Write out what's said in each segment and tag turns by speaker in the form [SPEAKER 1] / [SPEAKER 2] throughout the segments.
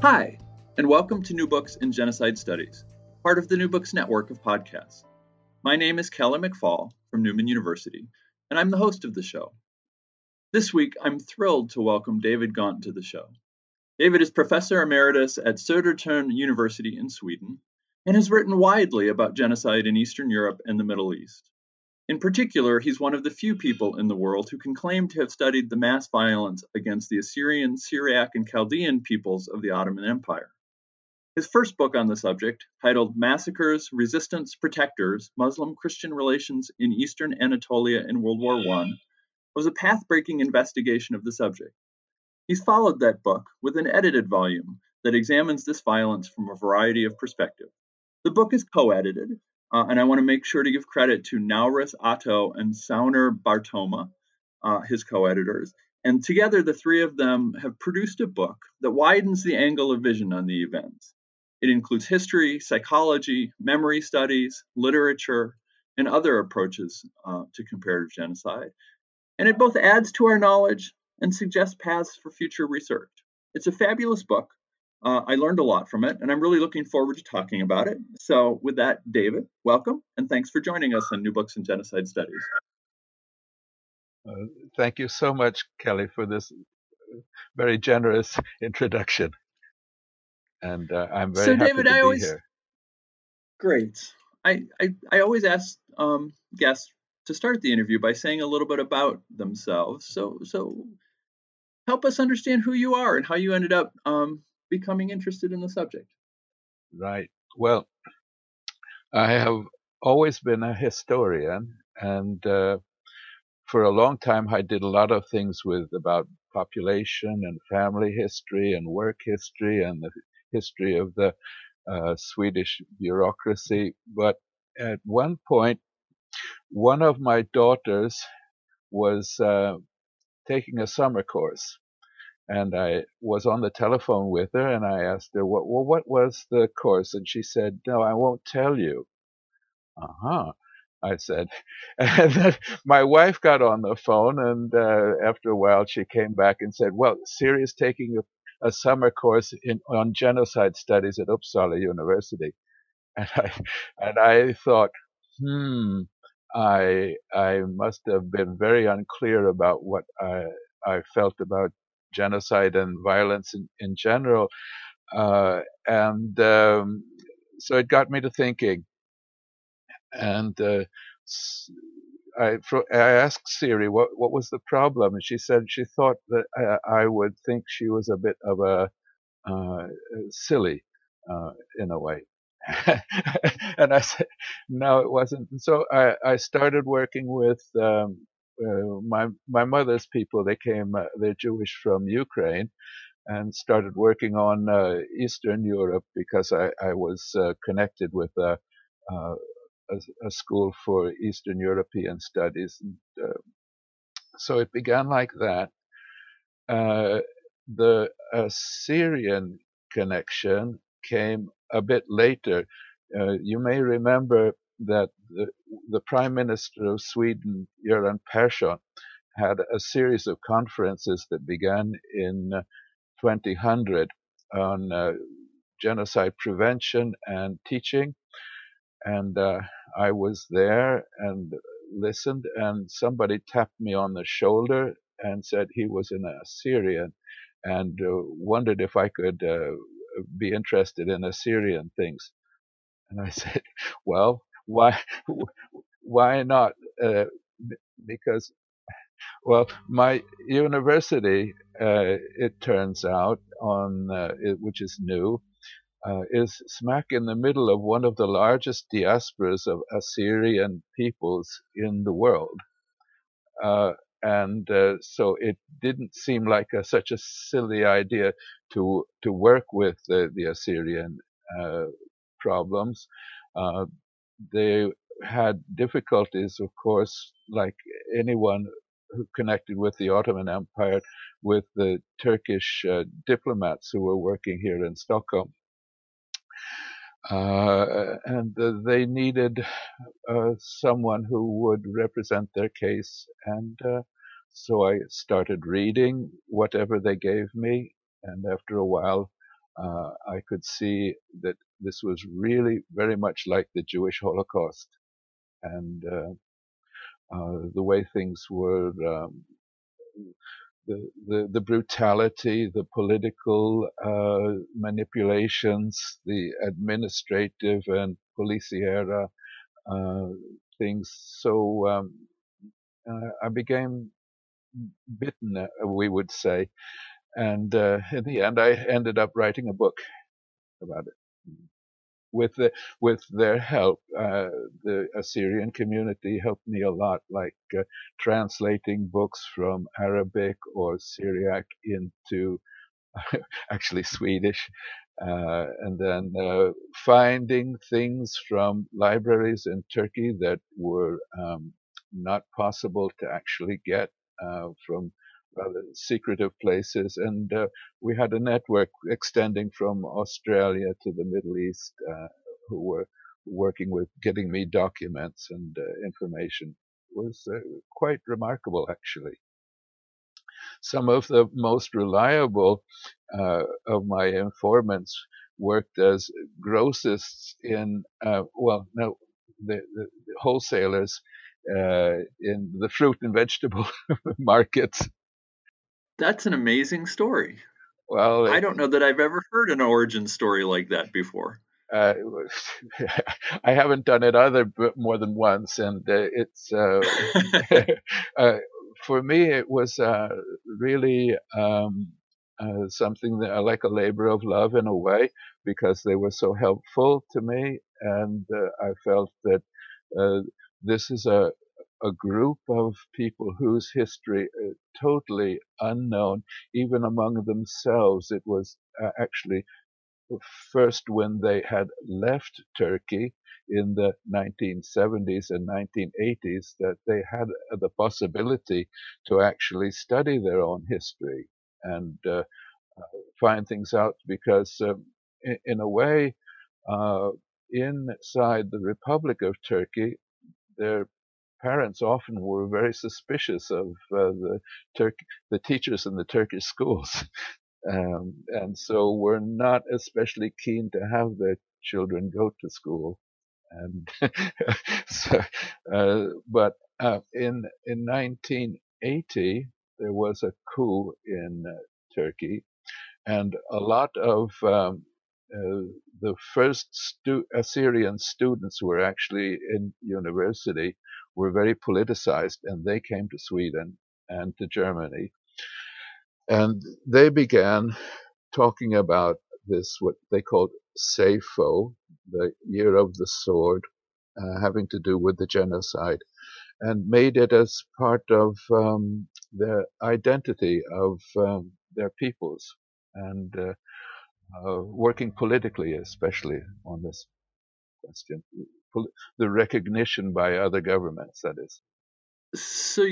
[SPEAKER 1] Hi, and welcome to New Books in Genocide Studies, part of the New Books Network of podcasts. My name is Kelly McFall from Newman University, and I'm the host of the show. This week, I'm thrilled to welcome David Gaunt to the show. David is Professor Emeritus at Södertörn University in Sweden and has written widely about genocide in Eastern Europe and the Middle East. In particular, he's one of the few people in the world who can claim to have studied the mass violence against the Assyrian, Syriac, and Chaldean peoples of the Ottoman Empire. His first book on the subject, titled Massacres, Resistance, Protectors Muslim Christian Relations in Eastern Anatolia in World War I, was a path breaking investigation of the subject. He's followed that book with an edited volume that examines this violence from a variety of perspectives. The book is co edited uh, and I want to make sure to give credit to Naures Atto and Soner Barthoma, uh, his co editors. And together, the three of them have produced a book that widens the angle of vision on the events. It includes history, psychology, memory studies, literature, and other approaches uh, to comparative genocide. And it both adds to our knowledge and suggests paths for future research. It's a fabulous book, uh, I learned a lot from it, and I'm really looking forward to talking about it. So, with that, David, welcome, and thanks for joining us on New Books in Genocide Studies.
[SPEAKER 2] Uh, thank you so much, Kelly, for this very generous introduction. And uh, I'm very
[SPEAKER 1] so,
[SPEAKER 2] happy
[SPEAKER 1] David,
[SPEAKER 2] to
[SPEAKER 1] I
[SPEAKER 2] be
[SPEAKER 1] always,
[SPEAKER 2] here.
[SPEAKER 1] Great. I, I, I always ask um, guests to start the interview by saying a little bit about themselves. So, so help us understand who you are and how you ended up um, becoming interested in the subject?
[SPEAKER 2] Right. Well, I have always been a historian, and uh, for a long time I did a lot of things with about population and family history and work history and the history of the uh, Swedish bureaucracy. But at one point, one of my daughters was uh, taking a summer course and I was on the telephone with her and I asked her, what, well, what was the course? And she said, no, I won't tell you. Uh huh. I said, and then my wife got on the phone and uh, after a while she came back and said, well, Siri is taking a, a summer course in, on genocide studies at Uppsala University. And I, and I thought, hmm, I, I must have been very unclear about what I, I felt about genocide and violence in, in general. Uh, and um, so it got me to thinking. And uh, I, I, asked Siri what, what was the problem, and she said she thought that I, I would think she was a bit of a uh, silly uh, in a way. and I said, no, it wasn't. And so I, I started working with um, uh, my my mother's people they came uh, they're Jewish from Ukraine and started working on uh, Eastern Europe because I, I was uh, connected with a, uh, a, a, school for Eastern European studies. And, so it began like that. the Assyrian connection came a bit later. you may remember that the, the Prime Minister of Sweden, Göran Persson, had a series of conferences that began in 2000 on uh, genocide prevention and teaching. And uh, I was there and listened, and somebody tapped me on the shoulder and said he was an Assyrian and uh, wondered if I could uh, be interested in Assyrian things. And I said, well, why why not? Uh, because well, my university, uh, it turns out, on uh, it, which is new, uh, is smack in the middle of one of the largest diasporas of Assyrian peoples in the world. uh, and uh, so it didn't seem like a, such a silly idea to to work with the, the Assyrian uh, problems. They had difficulties, of course, like anyone who connected with the Ottoman Empire, with the Turkish uh, diplomats who were working here in Stockholm. Uh, and uh, they needed uh, someone who would represent their case. And uh, so I started reading whatever they gave me. And after a while, uh, I could see that this was really very much like the Jewish Holocaust. And uh, the way things were um, the, the, the brutality, the political uh, manipulations, the administrative and policiera uh, things. So um, uh, I became bitten, uh, we would say, and uh, in the end, I ended up writing a book about it with the, with their help, uh, the Assyrian community helped me a lot, like uh, translating books from Arabic or Syriac into actually Swedish, uh, and then uh, finding things from libraries in Turkey that were um, not possible to actually get uh, from rather secretive places. And uh, we had a network extending from Australia to the Middle East uh, who were working with getting me documents and uh, information. It was uh, quite remarkable, actually. Some of the most reliable uh, of my informants worked as grossists in, uh, well, no, the, the, the wholesalers in the fruit and vegetable markets
[SPEAKER 1] that's an amazing story.
[SPEAKER 2] Well,
[SPEAKER 1] I don't know that I've ever heard an origin story like that before.
[SPEAKER 2] Uh, I haven't done it either more than once, and uh, it's uh, uh for me it was uh, really um, uh, something that like a labor of love in a way because they were so helpful to me, and I felt that this is a a group of people whose history is totally unknown, even among themselves. It was uh, actually first when they had left Turkey in the 1970s and 1980s that they had the possibility to actually study their own history and uh, find things out because um, in, in, a way uh, inside the Republic of Turkey there parents often were very suspicious of uh, the Turk- the teachers in the Turkish schools, um, and so were not especially keen to have their children go to school. And so, uh, but uh, in in 1980 there was a coup in uh, Turkey, and a lot of um, uh, the first stu- Assyrian students were actually in university were very politicized and they came to Sweden and to Germany. And they began talking about this, what they called Sayfo, the year of the sword, uh, having to do with the genocide, and made it as part of um, the identity of um, their peoples and uh, uh, working politically, especially on this question the recognition by other governments. That is.
[SPEAKER 1] So,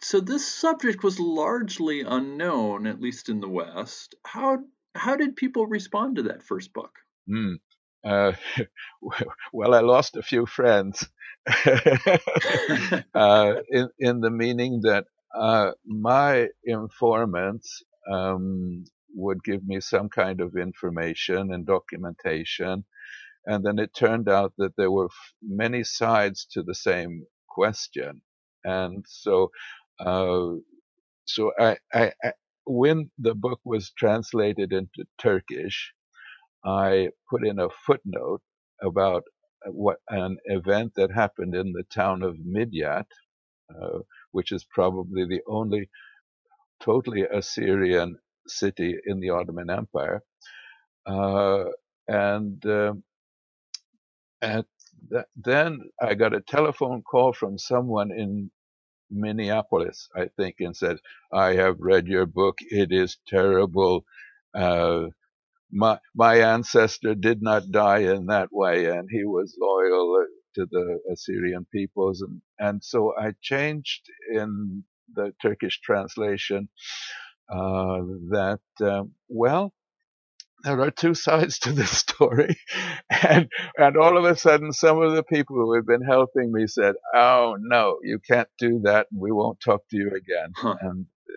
[SPEAKER 1] so this subject was largely unknown, at least in the West. How how did people respond to that first book?
[SPEAKER 2] Mm. Uh, well, I lost a few friends, uh, in in the meaning that uh, my informants um, would give me some kind of information and documentation, and then it turned out that there were many sides to the same question. And so, uh, so I, I, I, when the book was translated into Turkish, I put in a footnote about what an event that happened in the town of Midyat, uh, which is probably the only totally Assyrian city in the Ottoman Empire. Uh, and um, and then I got a telephone call from someone in Minneapolis, I think, and said, "I have read your book. It is terrible. Uh, my my ancestor did not die in that way, and he was loyal to the Assyrian peoples, and and so I changed in the Turkish translation uh, that um, well there are two sides to this story. And, and all of a sudden, some of the people who have been helping me said, Oh, no, you can't do that. We won't talk to you again.
[SPEAKER 1] Huh.
[SPEAKER 2] And uh,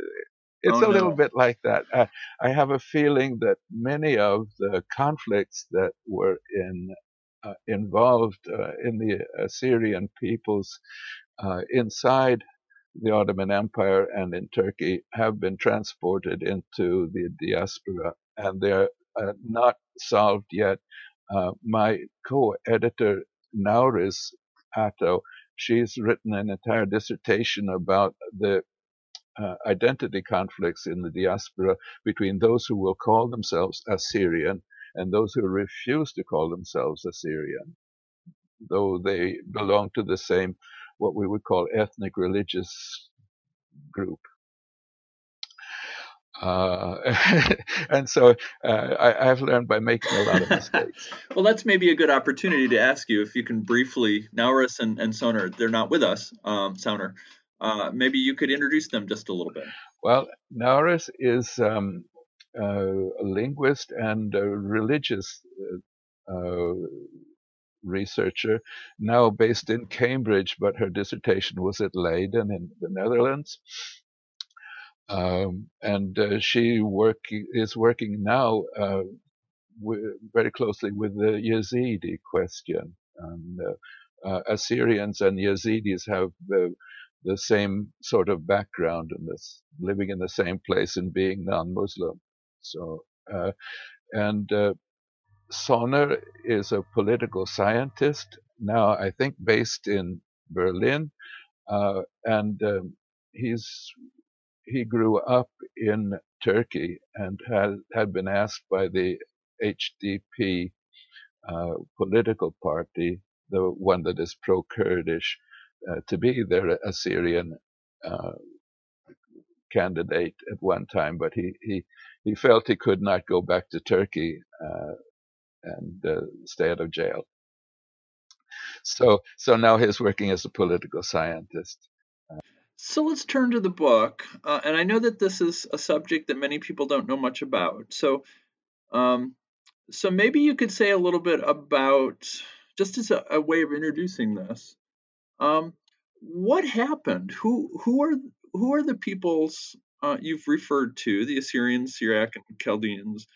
[SPEAKER 2] it's
[SPEAKER 1] Oh,
[SPEAKER 2] a little bit like that. I, I have a feeling that many of the conflicts that were in, uh, involved uh, in the Assyrian peoples uh, inside the Ottoman Empire and in Turkey have been transported into the diaspora and they're uh, not solved yet. Uh, my co-editor, Naures Atto, she's written an entire dissertation about the uh, identity conflicts in the diaspora between those who will call themselves Assyrian and those who refuse to call themselves Assyrian, though they belong to the same, what we would call ethnic religious group. Uh, and so uh, I, I've learned by making a lot of mistakes.
[SPEAKER 1] Well, that's maybe a good opportunity to ask you if you can briefly, Naures and, and Soner, they're not with us, um, Soner. Uh, maybe you could introduce them just a little bit.
[SPEAKER 2] Well, Naures is um, uh, a linguist and a religious uh, uh, researcher, now based in Cambridge, but her dissertation was at Leiden in the Netherlands. Um, and uh, she work, is working now uh, wi- very closely with the Yazidi question. And, uh, uh, Assyrians and Yazidis have the the same sort of background and this living in the same place and being non-Muslim. So, uh, and uh, Soner is a political scientist now, I think, based in Berlin, uh, and um, he's he grew up in Turkey and had had been asked by the HDP uh, political party, the one that is pro-Kurdish, uh, to be their Assyrian uh, candidate at one time, but he, he, he felt he could not go back to Turkey uh, and uh, stay out of jail. So, so now he's working as a political scientist.
[SPEAKER 1] So let's turn to the book. Uh, and I know that this is a subject that many people don't know much about. So, um, so maybe you could say a little bit about, just as a, a way of introducing this, um, what happened? Who who are who are the peoples uh, you've referred to? The Assyrians, Syriac, and Chaldeans.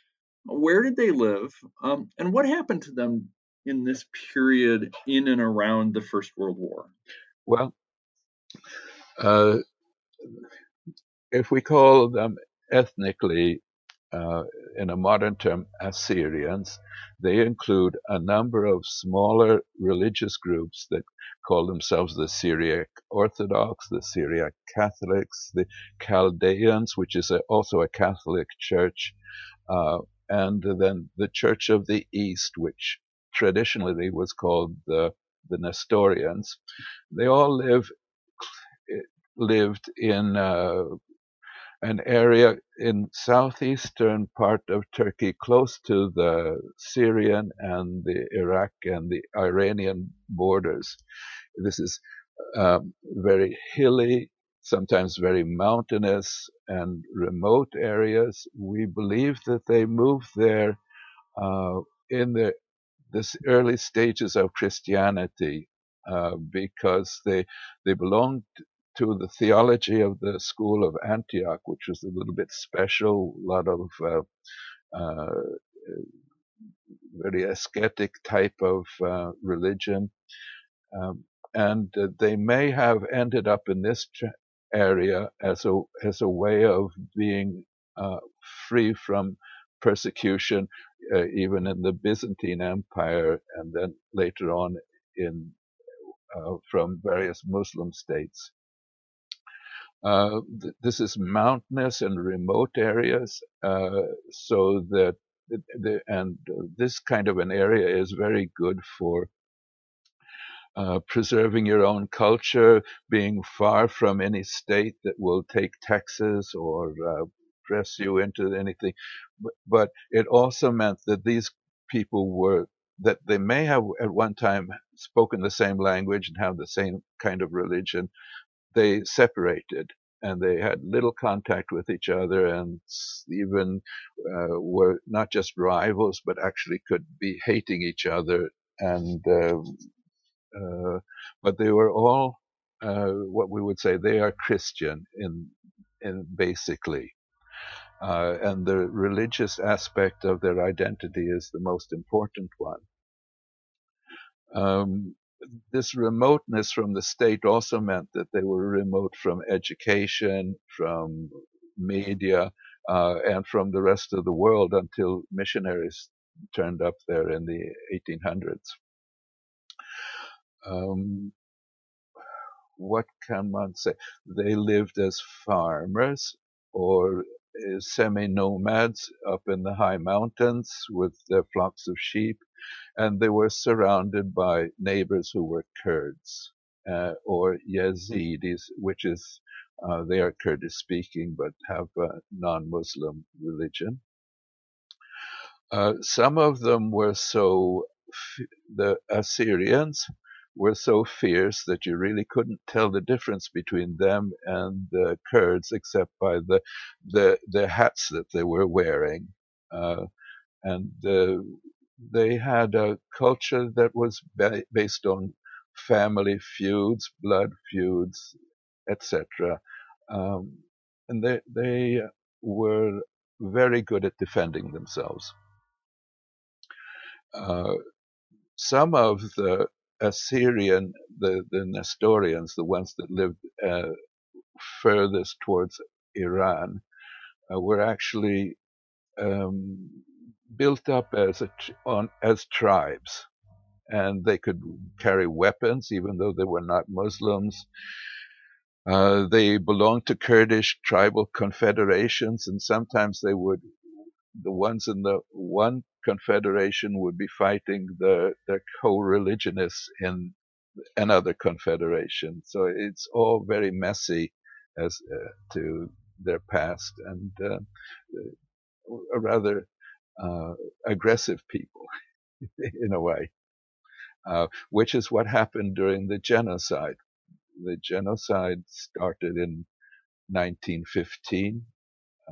[SPEAKER 1] Where did they live? Um, and what happened to them in this period in and around the First World War?
[SPEAKER 2] Well, uh, if we call them ethnically, uh, in a modern term, Assyrians, they include a number of smaller religious groups that call themselves the Syriac Orthodox, the Syriac Catholics, the Chaldeans, which is a, also a Catholic church, uh, and then the Church of the East, which traditionally was called the, the Nestorians. They all live lived in uh, an area in southeastern part of Turkey, close to the Syrian and the Iraq and the Iranian borders. This is um, very hilly, sometimes very mountainous and remote areas. We believe that they moved there uh, in the this early stages of Christianity uh, because they they belonged to the theology of the school of Antioch, which was a little bit special, a lot of uh, uh, very ascetic type of uh, religion. Um, and they may have ended up in this area as a as a way of being uh, free from persecution, uh, even in the Byzantine Empire, and then later on in uh, from various Muslim states. Uh, th- this is mountainous and remote areas, uh, so that the, and uh, this kind of an area is very good for uh, preserving your own culture, being far from any state that will take taxes or uh, press you into anything. But, but it also meant that these people were that they may have at one time spoken the same language and have the same kind of religion. They separated and they had little contact with each other and even uh, were not just rivals but actually could be hating each other and uh, uh, but they were all uh, what we would say they are Christian in in basically. Uh, and the religious aspect of their identity is the most important one. Um, this remoteness from the state also meant that they were remote from education, from media, uh, and from the rest of the world until missionaries turned up there in the 1800s. Um, what can one say? They lived as farmers or semi nomads up in the high mountains with their flocks of sheep and they were surrounded by neighbors who were Kurds uh, or Yazidis, which is uh, they are Kurdish speaking but have a non-Muslim religion. Uh, some of them were so the Assyrians were so fierce that you really couldn't tell the difference between them and the Kurds except by the the, the hats that they were wearing. Uh, and uh, they had a culture that was ba- based on family feuds, blood feuds, etc. Um, and they they were very good at defending themselves. Uh, some of the Assyrian, the, the Nestorians, the ones that lived uh, furthest towards Iran, uh, were actually um, built up as on as tribes, and they could carry weapons even though they were not Muslims. Uh, they belonged to Kurdish tribal confederations, and sometimes they would, the ones in the one confederation would be fighting the, the co-religionists in another confederation. So it's all very messy as uh, to their past and uh, a rather uh, aggressive people in a way, uh, which is what happened during the genocide. The genocide started in 1915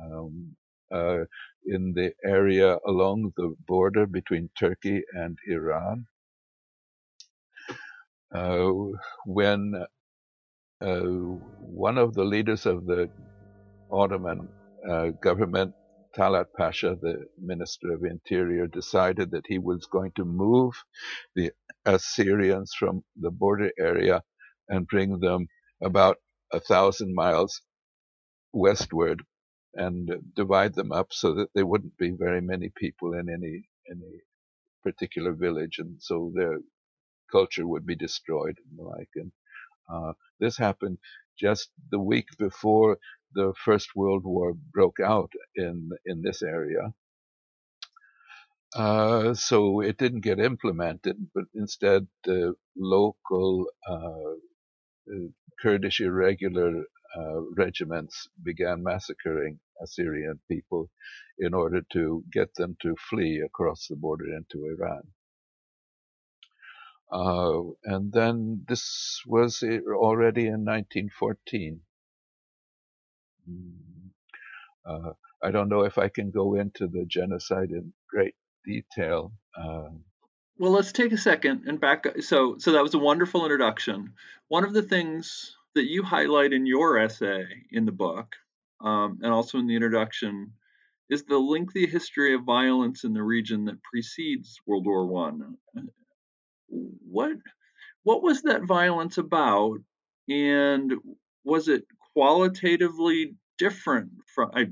[SPEAKER 2] um, uh, in the area along the border between Turkey and Iran. Uh, when uh, one of the leaders of the Ottoman uh, government Talat Pasha, the Minister of Interior, decided that he was going to move the Assyrians from the border area and bring them about a thousand miles westward and divide them up so that there wouldn't be very many people in any any particular village, and so their culture would be destroyed and the like. And uh, this happened just the week before the First World War broke out in in this area. Uh, so it didn't get implemented, but instead uh, local uh, uh Kurdish irregular uh, regiments began massacring Assyrian people in order to get them to flee across the border into Iran. Uh, and then this was already in 1914. Mm. Uh, I don't know if I can go into the genocide in great detail. Uh,
[SPEAKER 1] well, let's take a second and back. So, so that was a wonderful introduction. One of the things that you highlight in your essay in the book, um, and also in the introduction, is the lengthy history of violence in the region that precedes World War One. What what was that violence about, and was it qualitatively different from, I,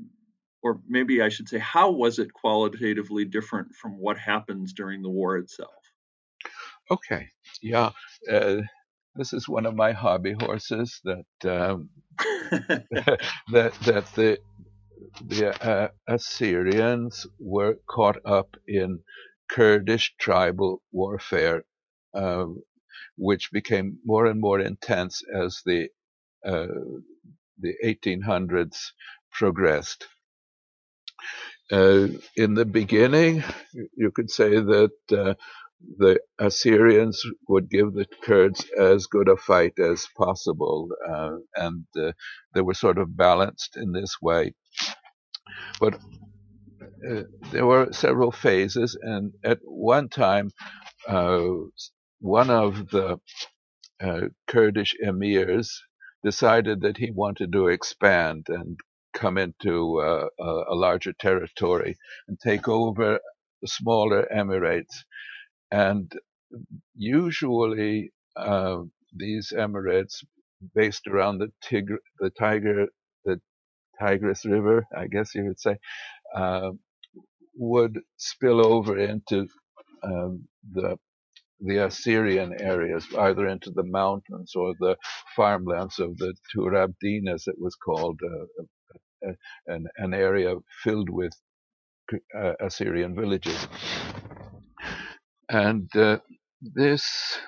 [SPEAKER 1] or maybe I should say, how was it qualitatively different from what happens during the war itself?
[SPEAKER 2] Okay, yeah, uh, this is one of my hobby horses that um, that that the the uh, Assyrians were caught up in Kurdish tribal warfare, uh, which became more and more intense as the uh, the 1800s progressed. Uh, in the beginning, you could say that uh, the Assyrians would give the Kurds as good a fight as possible, uh, and uh, they were sort of balanced in this way. But uh, there were several phases, and at one time, uh, one of the uh, Kurdish emirs decided that he wanted to expand and come into uh, a, a larger territory and take over smaller emirates. And usually, uh, these emirates, based around the Tigr, the Tiger, the Tigris River, I guess you would say, uh, would spill over into um, the the Assyrian areas, either into the mountains or the farmlands of the Tur Abdin, as it was called, uh, uh, an, an area filled with uh, Assyrian villages. And uh, this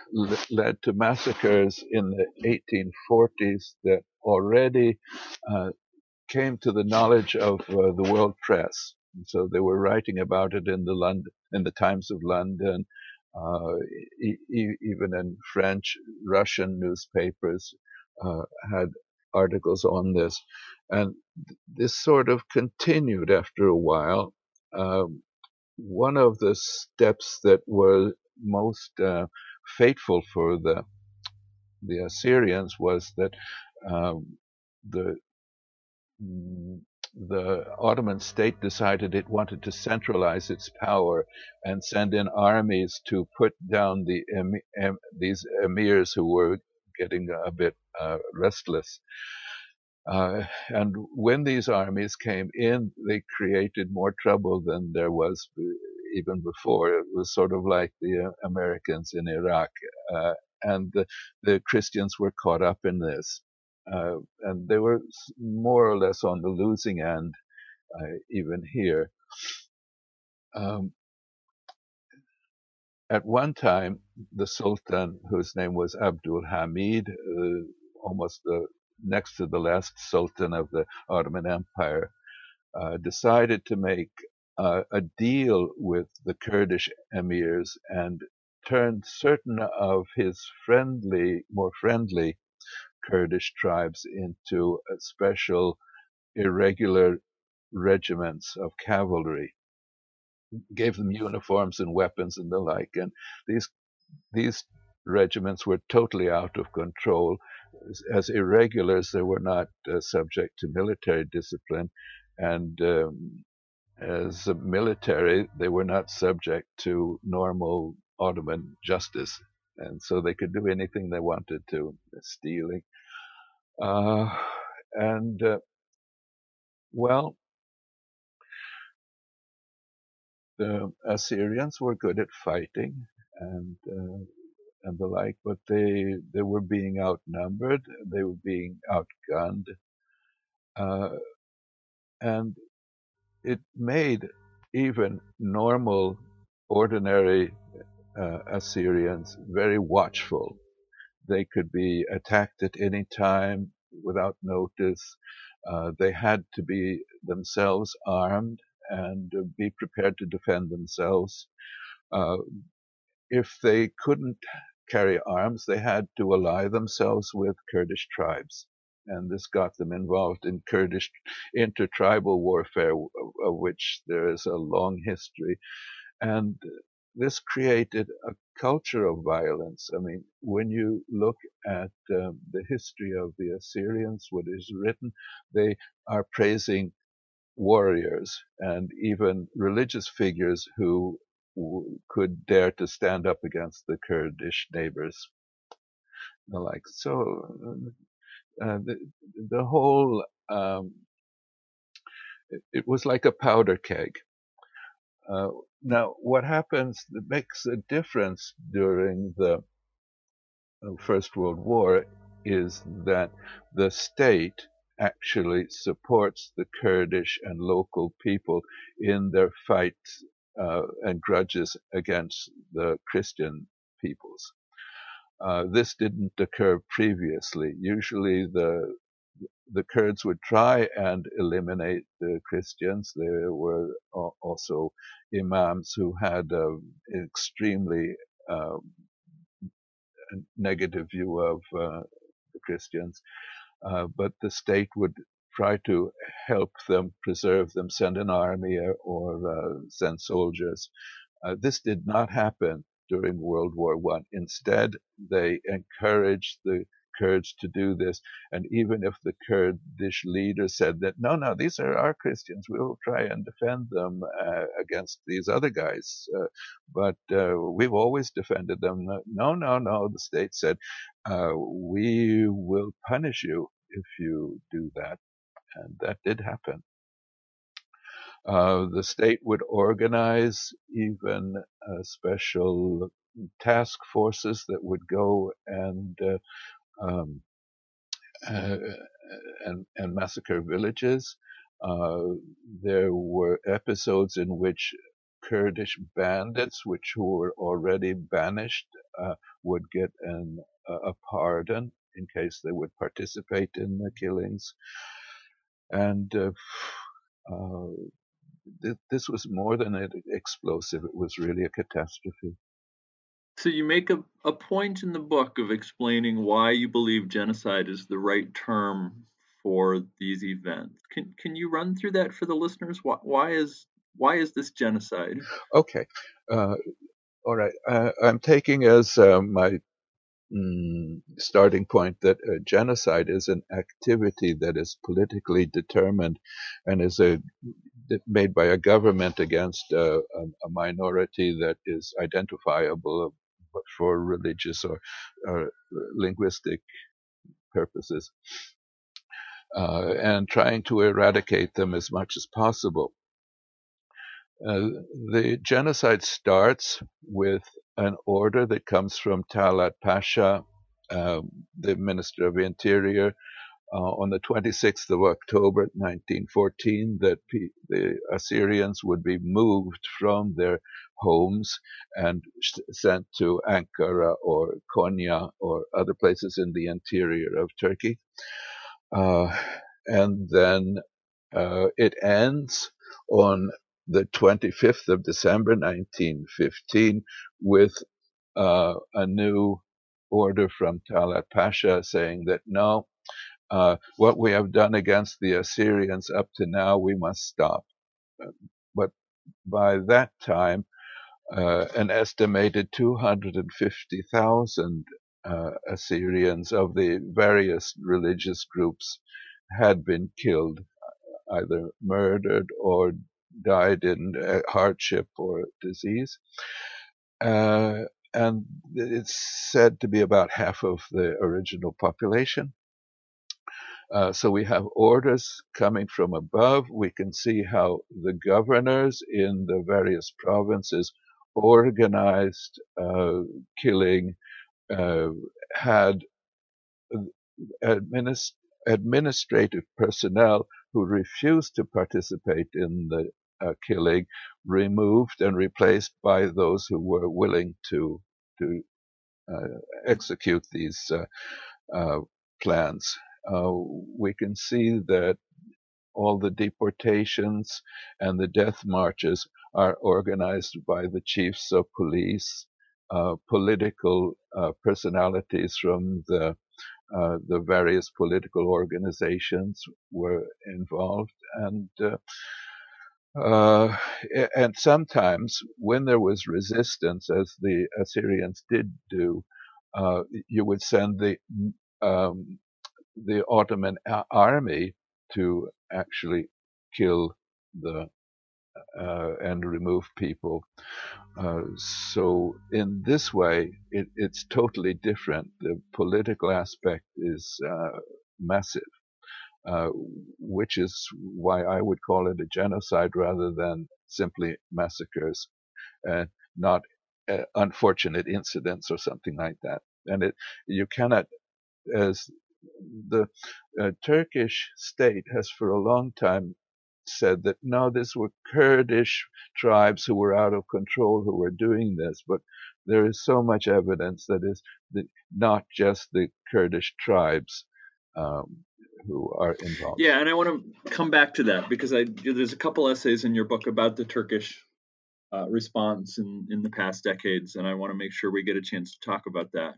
[SPEAKER 2] led to massacres in the 1840s that already uh, came to the knowledge of uh, the world press. And so they were writing about it in the London, in the Times of London, uh, e- even in French, Russian newspapers uh, had articles on this, and this sort of continued after a while. Um, one of the steps that were most uh, fateful for the the Assyrians was that um, the the Ottoman state decided it wanted to centralize its power and send in armies to put down the em, em, these emirs who were getting a bit uh, restless. Uh, and when these armies came in, they created more trouble than there was even before. It was sort of like the uh, Americans in Iraq. Uh, and the, the Christians were caught up in this. Uh, and they were more or less on the losing end, uh, even here. Um, at one time, the Sultan, whose name was Abdul Hamid, uh, almost the next to the last Sultan of the Ottoman Empire, uh, decided to make uh, a deal with the Kurdish emirs and turned certain of his friendly, more friendly Kurdish tribes into special irregular regiments of cavalry, gave them uniforms and weapons and the like. And these these regiments were totally out of control. As, irregulars, they were not uh, subject to military discipline, and um, as military, they were not subject to normal Ottoman justice, and so they could do anything they wanted to, stealing. Uh, and uh, well, the Assyrians were good at fighting. And uh, and the like, but they they were being outnumbered, they were being outgunned, uh, and it made even normal, ordinary uh, Assyrians very watchful. They could be attacked at any time without notice. Uh, they had to be themselves armed and be prepared to defend themselves. Uh, if they couldn't carry arms, they had to ally themselves with Kurdish tribes. And this got them involved in Kurdish intertribal warfare, of which there is a long history. And this created a culture of violence. I mean, when you look at um, the history of the Assyrians, what is written, they are praising warriors and even religious figures who could dare to stand up against the Kurdish neighbors. The like so, uh, the the whole um, it, it was like a powder keg. Uh, now, what happens that makes a difference during the uh, First World War is that the state actually supports the Kurdish and local people in their fights uh, and grudges against the Christian peoples. Uh, this didn't occur previously. Usually the the Kurds would try and eliminate the Christians. There were also imams who had an extremely uh, negative view of uh, the Christians, uh, but the state would try to help them, preserve them, send an army or, uh, send soldiers. Uh, this did not happen during World War One. Instead, they encouraged the Kurds to do this. And even if the Kurdish leader said that, no, no, these are our Christians, we will try and defend them uh, against these other guys. Uh, but uh, we've always defended them. No, no, no, the state said, uh, we will punish you if you do that. And that did happen. Uh, the state would organize even uh, special task forces that would go and uh, um, uh, and, and massacre villages. Uh, there were episodes in which Kurdish bandits, which were already banished, uh, would get an, a pardon in case they would participate in the killings. And uh, uh, th- this was more than an explosive; it was really a catastrophe.
[SPEAKER 1] So you make a, a point in the book of explaining why you believe genocide is the right term for these events. Can can you run through that for the listeners? Why, why is why is this genocide?
[SPEAKER 2] Okay, uh, all right. Uh, I'm taking as uh, my mm, starting point that genocide is an activity that is politically determined and is a made by a government against a, a minority that is identifiable for religious or, or linguistic purposes, uh, and trying to eradicate them as much as possible. Uh, the genocide starts with an order that comes from Talat Pasha, uh, the Minister of Interior, uh, on the 26th of October 1914 that the Assyrians would be moved from their homes and sent to Ankara or Konya or other places in the interior of Turkey. Uh, and then uh, it ends on the 25th of December 1915 with uh, a new order from Talat Pasha saying that no, uh, what we have done against the Assyrians up to now, we must stop. But by that time, uh, an estimated 250,000 uh, Assyrians of the various religious groups had been killed, either murdered or died in uh, hardship or disease. Uh, and it's said to be about half of the original population. Uh, so we have orders coming from above. We can see how the governors in the various provinces organized uh, killing, uh, had administ- administrative personnel who refused to participate in the uh, killing removed and replaced by those who were willing to to uh, execute these uh, plans. Uh, we can see that all the deportations and the death marches are organized by the chiefs of police, uh, political uh, personalities from the uh, the various political organizations were involved, and uh, uh, and sometimes when there was resistance, as the Assyrians did do, you would send the um, the Ottoman army to actually kill the uh, and remove people. Uh, so in this way, it, it's totally different. The political aspect is uh, massive, uh, which is why I would call it a genocide rather than simply massacres, and not uh, unfortunate incidents or something like that. And it you cannot, as the uh, Turkish state has for a long time said that no, these were Kurdish tribes who were out of control who were doing this, but there is so much evidence that is not just the Kurdish tribes um, who are involved.
[SPEAKER 1] Yeah, and I want to come back to that because I there's a couple essays in your book about the Turkish uh, response in in the past decades, and I want to make sure we get a chance to talk about that.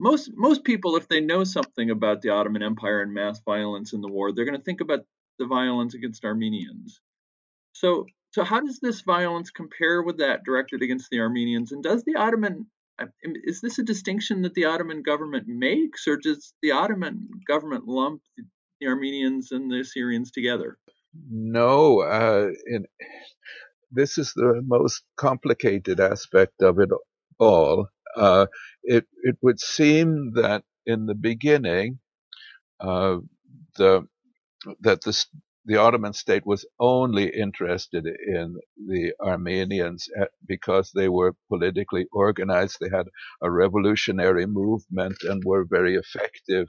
[SPEAKER 1] Most most people, if they know something about the Ottoman Empire and mass violence in the war, they're going to think about the violence against Armenians. So, so how does this violence compare with that directed against the Armenians? And does the Ottoman is this a distinction that the Ottoman government makes, or does the Ottoman government lump the Armenians and the Assyrians together?
[SPEAKER 2] No, uh, this is the most complicated aspect of it all. Uh, it it would seem that in the beginning, uh, the that the the Ottoman state was only interested in the Armenians eh, because they were politically organized. They had a revolutionary movement and were very effective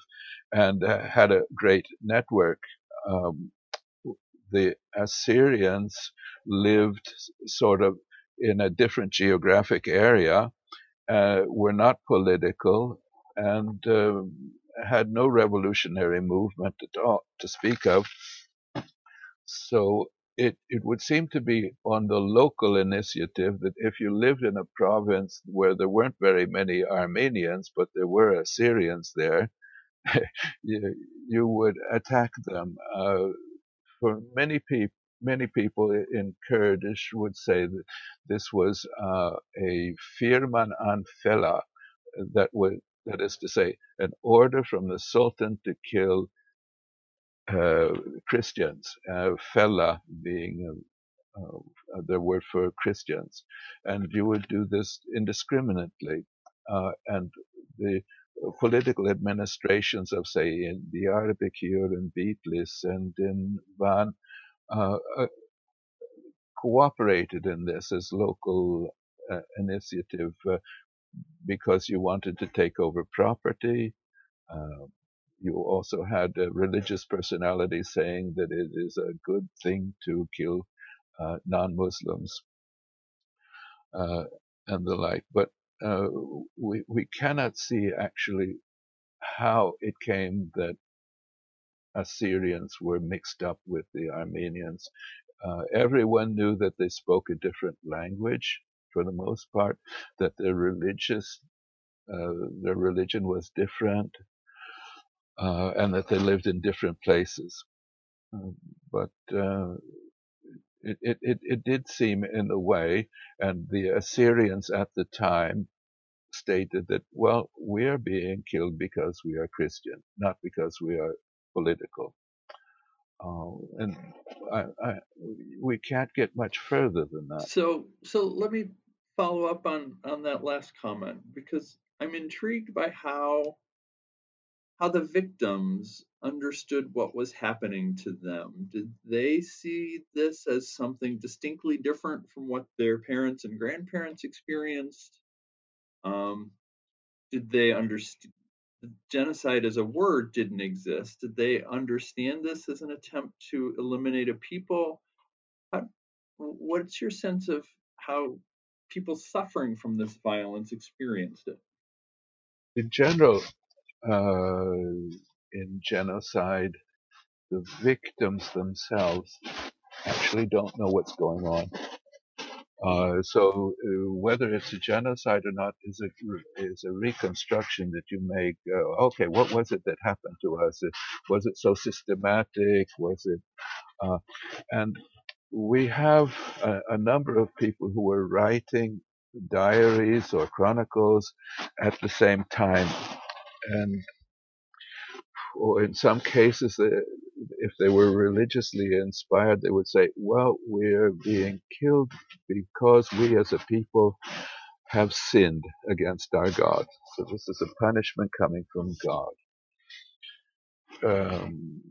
[SPEAKER 2] and uh, had a great network. Um, the Assyrians lived sort of in a different geographic area, uh, were not political, and uh, had no revolutionary movement at all to speak of. So it, it would seem to be on the local initiative that if you lived in a province where there weren't very many Armenians, but there were Assyrians there, you, you would attack them. Uh, for many people, many people in Kurdish would say that this was uh, a firman an fela, that would that is to say, an order from the Sultan to kill uh, Christians, uh, fella being uh, the word for Christians, and you would do this indiscriminately. Uh, and the political administrations of, say, in Diyarbakir and Bitlis and in Van uh, uh, cooperated in this as local initiative because you wanted to take over property. You also had a religious personality saying that it is a good thing to kill uh, non-Muslims uh, and the like. But uh, we we cannot see actually how it came that Assyrians were mixed up with the Armenians. Uh, everyone knew that they spoke a different language for the most part, that their religious uh, their religion was different, uh, and that they lived in different places. Uh, but uh, it, it, it, did seem in a way, and the Assyrians at the time stated that, well, we are being killed because we are Christian, not because we are political. Uh, and I, I, we can't get much further than that.
[SPEAKER 1] So, so let me follow up on on that last comment because I'm intrigued by how how the victims understood what was happening to them. Did they see this as something distinctly different from what their parents and grandparents experienced? Um, did they understand genocide as a word didn't exist? Did they understand this as an attempt to eliminate a people? How, what's your sense of how people suffering from this violence experienced it?
[SPEAKER 2] In general, uh, in genocide, the victims themselves actually don't know what's going on. Uh, so uh, whether it's a genocide or not is a is a reconstruction that you make. Uh, okay, what was it that happened to us? Was it so systematic? Was it? Uh, and we have a, a, number of people who were writing diaries or chronicles at the same time. And or in some cases, if they were religiously inspired, they would say, well, we're being killed because we as a people have sinned against our God. So this is a punishment coming from God. Um,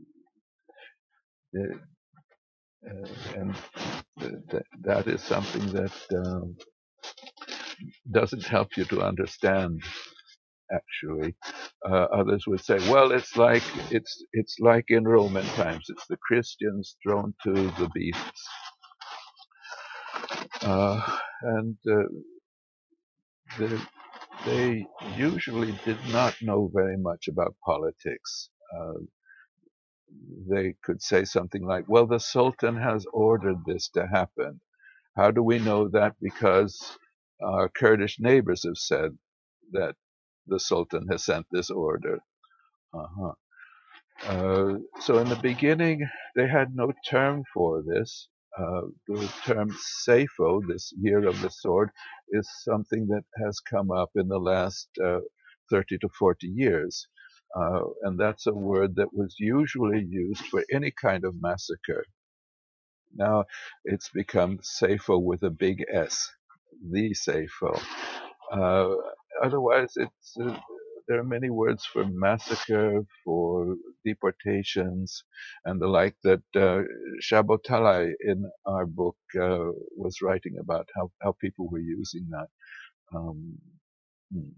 [SPEAKER 2] uh, and th- that is something that um, doesn't help you to understand actually Uh, others would say, well, it's like it's it's like in Roman times. It's the Christians thrown to the beasts, uh, and uh, the, they usually did not know very much about politics. Uh, they could say something like, "Well, the Sultan has ordered this to happen." How do we know that? Because our Kurdish neighbors have said that the Sultan has sent this order. Uh-huh. Uh, so in the beginning, they had no term for this. Uh, the term Sayfo, this year of the sword, is something that has come up in the last uh, 30 to 40 years. Uh, and that's a word that was usually used for any kind of massacre. Now it's become Sayfo with a big S, the Sayfo. Otherwise, it's uh, there are many words for massacre, for deportations, and the like that uh, Shabo Talay in our book uh, was writing about how, how people were using that. Um, hmm.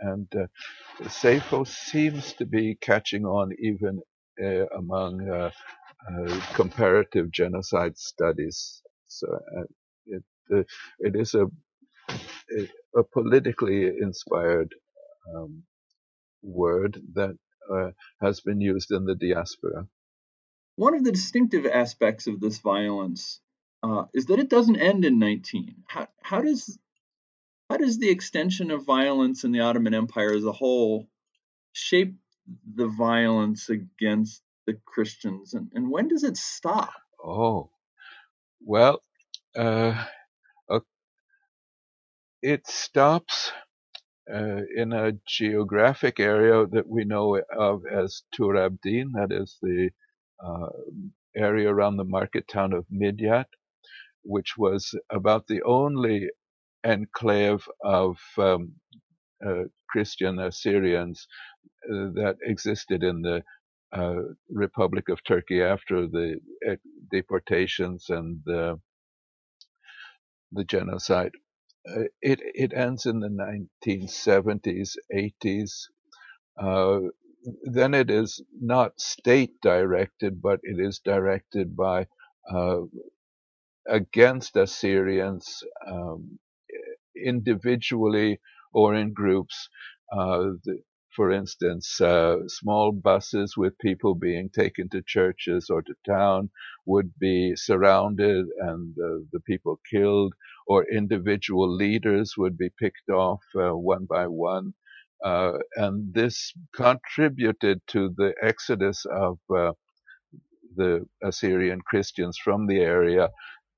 [SPEAKER 2] and uh, Sayfo seems to be catching on even uh, among uh, uh, comparative genocide studies. So uh, it it is a a politically inspired um, word that uh, has been used in the diaspora.
[SPEAKER 1] One of the distinctive aspects of this violence uh, is that it doesn't end in 19. How, how does how does the extension of violence in the Ottoman Empire as a whole shape the violence against the Christians, and, and when does it stop?
[SPEAKER 2] Oh, well, uh, uh, it stops uh, in a geographic area that we know of as Tur Abdin, that is the uh, area around the market town of Midyat, which was about the only enclave of um, uh, Christian Assyrians uh, that existed in the uh, Republic of Turkey after the uh, deportations and the genocide. Uh, it it ends in the 1970s, 80s. Uh, then it is not state directed, but it is directed by uh, against Assyrians um, individually or in groups. Uh, the, for instance, uh, small buses with people being taken to churches or to town would be surrounded and uh, the people killed, or individual leaders would be picked off uh, one by one. Uh, and this contributed to the exodus of uh, the Assyrian Christians from the area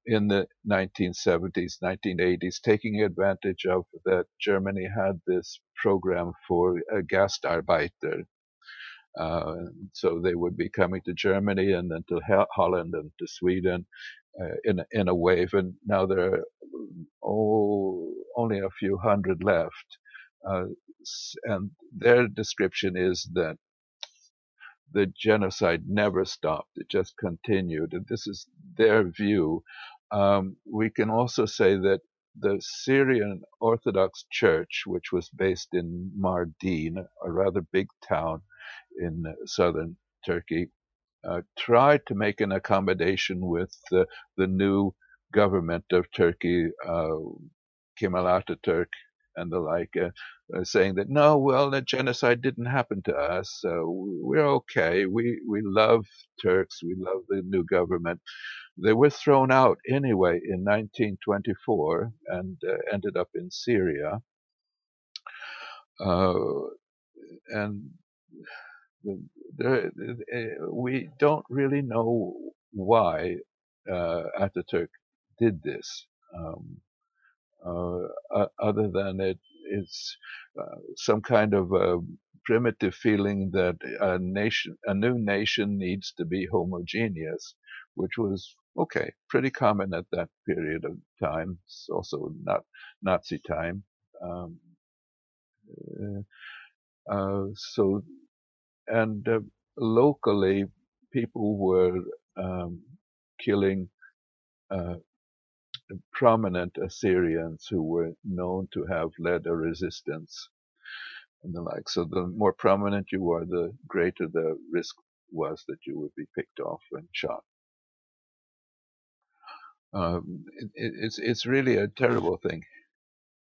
[SPEAKER 2] in the 1970s, 1980s, taking advantage of that Germany had this program for a Gastarbeiter. Uh, so they would be coming to Germany and then to Holland and to Sweden uh, in in a wave. And now there are oh, only a few hundred left. Uh, and their description is that the genocide never stopped; it just continued. And this is their view um, we can also say that the Syrian Orthodox Church, which was based in Mardin, a rather big town in southern Turkey, uh, tried to make an accommodation with the, new government of Turkey, uh, Kemal Ataturk and the like, uh, uh, saying that no, well, the genocide didn't happen to us. so we're okay. We we love Turks. We love the new government. They were thrown out anyway in 1924 and uh, ended up in Syria. Uh, and the, the, we don't really know why uh, Ataturk did this, um, uh, other than it it's uh, some kind of a primitive feeling that a nation, a new nation, needs to be homogeneous, which was okay, pretty common at that period of time. It's also not Nazi time. Um, uh, uh, so, and uh, locally, people were um, killing uh, prominent Assyrians who were known to have led a resistance. and the like. So the more prominent you were, the greater the risk was that you would be picked off and shot. Um, it, it's it's really a terrible thing.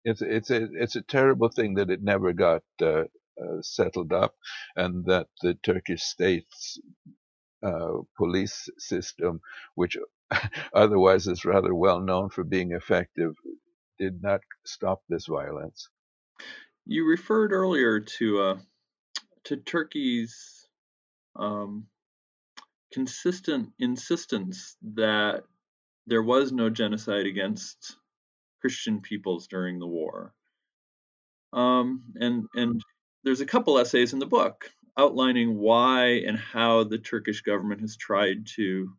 [SPEAKER 2] It's it's a it's a terrible thing that it never got uh, uh, settled up, and that the Turkish state's uh, police system, which otherwise is rather well known for being effective, did not stop this violence.
[SPEAKER 1] You referred earlier to uh, to Turkey's um, consistent insistence that there was no genocide against Christian peoples during the war. Um, and and there's a couple essays in the book outlining why and how the Turkish government has tried to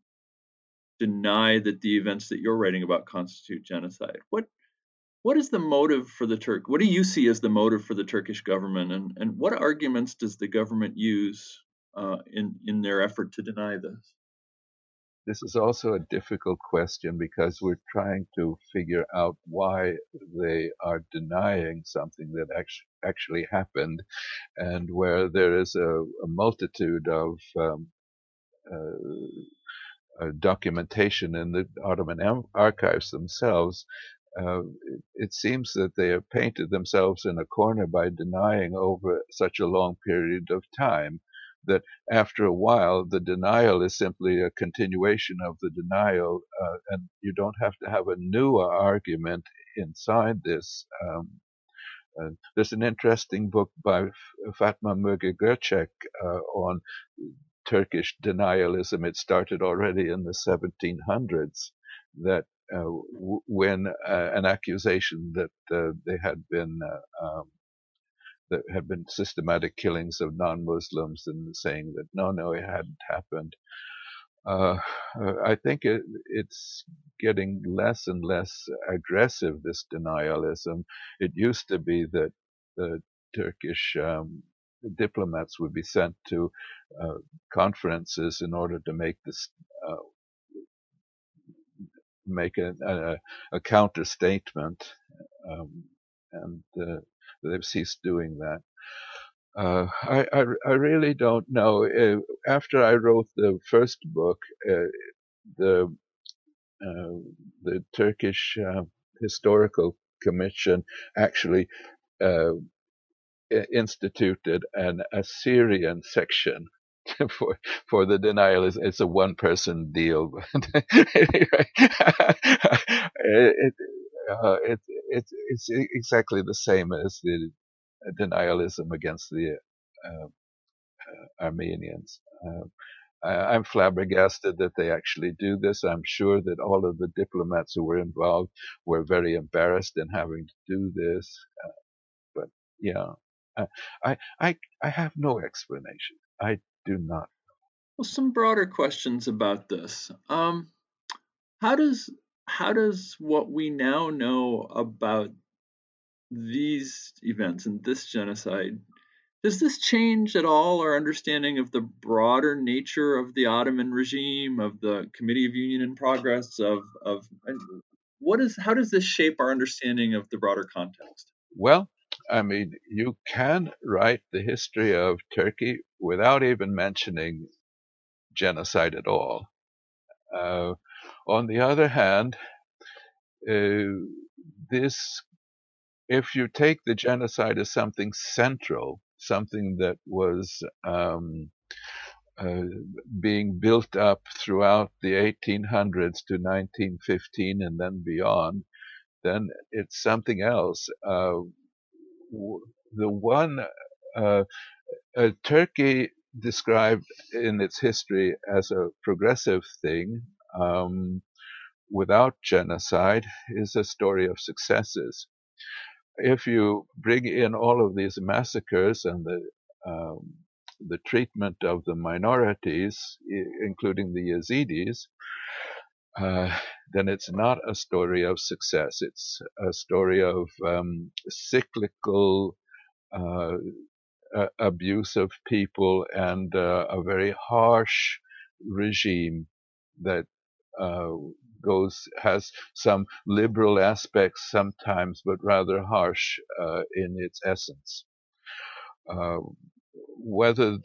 [SPEAKER 1] deny that the events that you're writing about constitute genocide. What what is the motive for the Turk? What do you see as the motive for the Turkish government, and and what arguments does the government use uh, in in their effort to deny this?
[SPEAKER 2] this is also a difficult question because we're trying to figure out why they are denying something that actually actually happened, and where there is a, a multitude of um, uh, documentation in the Ottoman archives themselves. Uh, it, seems that they have painted themselves in a corner by denying over such a long period of time that after a while the denial is simply a continuation of the denial, uh, and you don't have to have a new argument inside this. Um, uh, there's an interesting book by Fatma Müge Göcek uh, on Turkish denialism. It started already in the 1700s. That uh, w- when uh, an accusation that uh, they had been um, there had been systematic killings of non-Muslims and saying that no, no, it hadn't happened. Uh, uh, I think it, it's getting less and less aggressive, this denialism. It used to be that the Turkish um, diplomats would be sent to uh, conferences in order to make this uh, make a, a, a counter statement, um, and uh, they've ceased doing that. Uh, I, I, I, really don't know. Uh, after I wrote the first book, uh, the uh, the Turkish uh, Historical Commission actually uh, instituted an Assyrian section for for the denial. It's, it's a one person deal. anyway, it, uh, it, it, it's exactly the same as the denialism against the uh, uh, Armenians. Um, I, am flabbergasted that they actually do this. I'm sure that all of the diplomats who were involved were very embarrassed in having to do this. Uh, but yeah, I, I, I have no explanation. I do not.
[SPEAKER 1] Well, some broader questions about this. Um, how does how does what we now know about these events and this genocide does this change at all our understanding of the broader nature of the Ottoman regime, of the Committee of Union and Progress, of of what is how does this shape our understanding of the broader context?
[SPEAKER 2] Well, I mean, you can write the history of Turkey without even mentioning genocide at all. Uh, on the other hand, uh, this, if you take the genocide as something central, something that was um, uh, being built up throughout the 1800s to 1915 and then beyond, then it's something else. Uh, the one uh, uh, Turkey described in its history as a progressive thing um, without genocide is a story of successes. If you bring in all of these massacres and the um, the treatment of the minorities, including the Yazidis, uh, then it's not a story of success. It's a story of um, cyclical uh, uh, abuse of people and uh, a very harsh regime that uh, goes has some liberal aspects sometimes, but rather harsh uh, in its essence. Uh, whether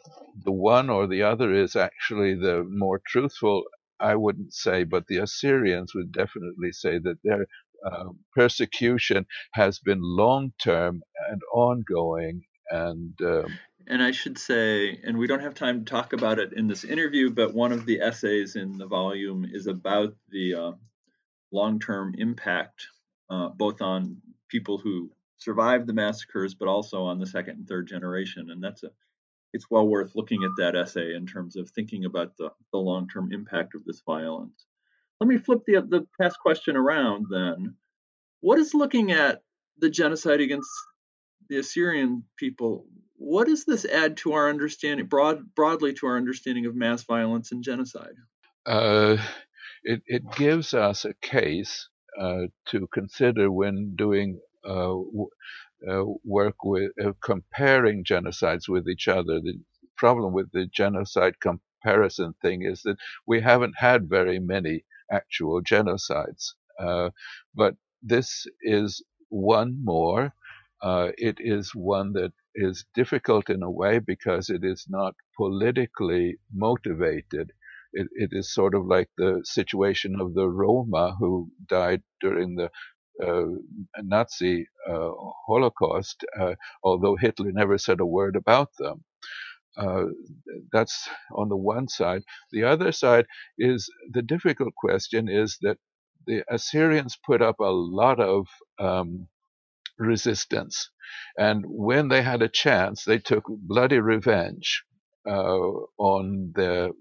[SPEAKER 2] the one or the other is actually the more truthful, I wouldn't say, but the Assyrians would definitely say that their uh, persecution has been long term and ongoing. And um,
[SPEAKER 1] and I should say, and we don't have time to talk about it in this interview, but one of the essays in the volume is about the uh, long term impact, uh, both on people who survived the massacres, but also on the second and third generation. And that's a it's well worth looking at that essay in terms of thinking about the, the long term impact of this violence. Let me flip the, the past question around then. What is looking at the genocide against the Assyrian people? What does this add to our understanding, broad, broadly to our understanding of mass violence and genocide?
[SPEAKER 2] Uh, it, it gives us a case uh, to consider when doing uh, uh, work with uh, comparing genocides with each other. The problem with the genocide comparison thing is that we haven't had very many actual genocides, uh, but this is one more. Uh, it is one that is difficult in a way because it is not politically motivated. It, it is sort of like the situation of the Roma who died during the Nazi uh, Holocaust, uh, although Hitler never said a word about them. Uh, that's on the one side. The other side is the difficult question is that the Assyrians put up a lot of um, resistance, and when they had a chance, they took bloody revenge uh, on the,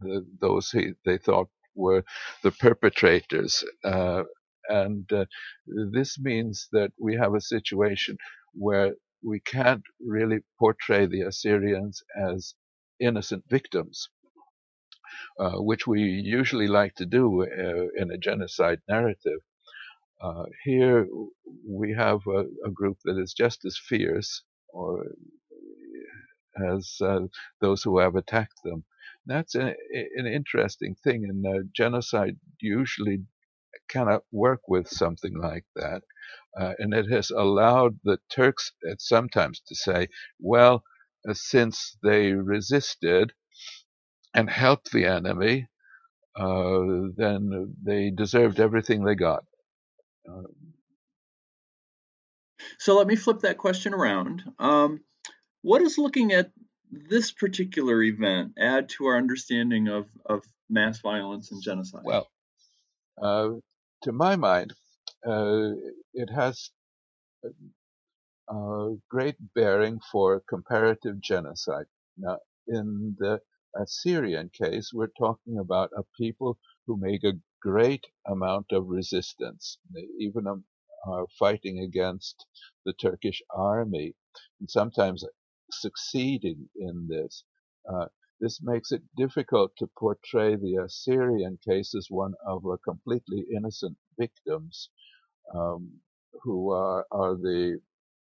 [SPEAKER 2] the those he, they thought were the perpetrators. Uh, and uh, this means that we have a situation where we can't really portray the Assyrians as innocent victims, uh, which we usually like to do uh, in a genocide narrative. Uh, here we have a, a, group that is just as fierce or as uh, those who have attacked them. That's an, an interesting thing, and uh, genocide usually cannot work with something like that. Uh, and it has allowed the Turks sometimes to say, well, uh, since they resisted and helped the enemy, uh, then they deserved everything they got. Um,
[SPEAKER 1] so let me flip that question around. Um, what does looking at this particular event add to our understanding of, of mass violence and genocide?
[SPEAKER 2] Well, uh, to my mind, uh, it has a great bearing for comparative genocide. Now, in the Assyrian case, we're talking about a people who make a great amount of resistance. They even um, are fighting against the Turkish army and sometimes succeeding in this. Uh, this makes it difficult to portray the Assyrian case as one of a completely innocent victims um, who are, are the,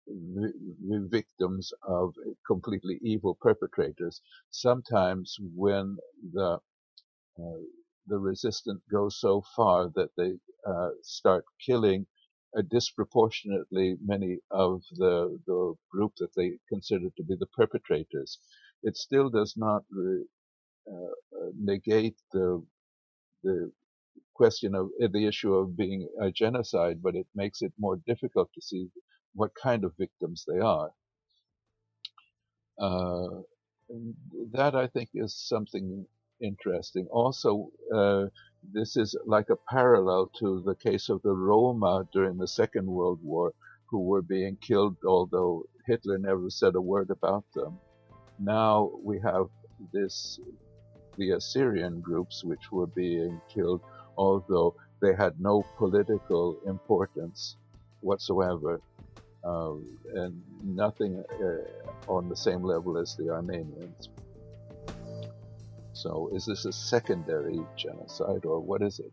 [SPEAKER 2] the victims of completely evil perpetrators. Sometimes when the uh, the resistant goes so far that they uh, start killing disproportionately many of the the group that they consider to be the perpetrators it still does not uh, uh, negate the the question of uh, the issue of being a genocide, but it makes it more difficult to see what kind of victims they are. Uh, that I think is something interesting. Also, uh, this is like a parallel to the case of the Roma during the Second World War, who were being killed, although Hitler never said a word about them now we have this the Assyrian groups which were being killed, although they had no political importance whatsoever, uh, and nothing uh, on the same level as the Armenians. So, is this a secondary genocide, or what is it?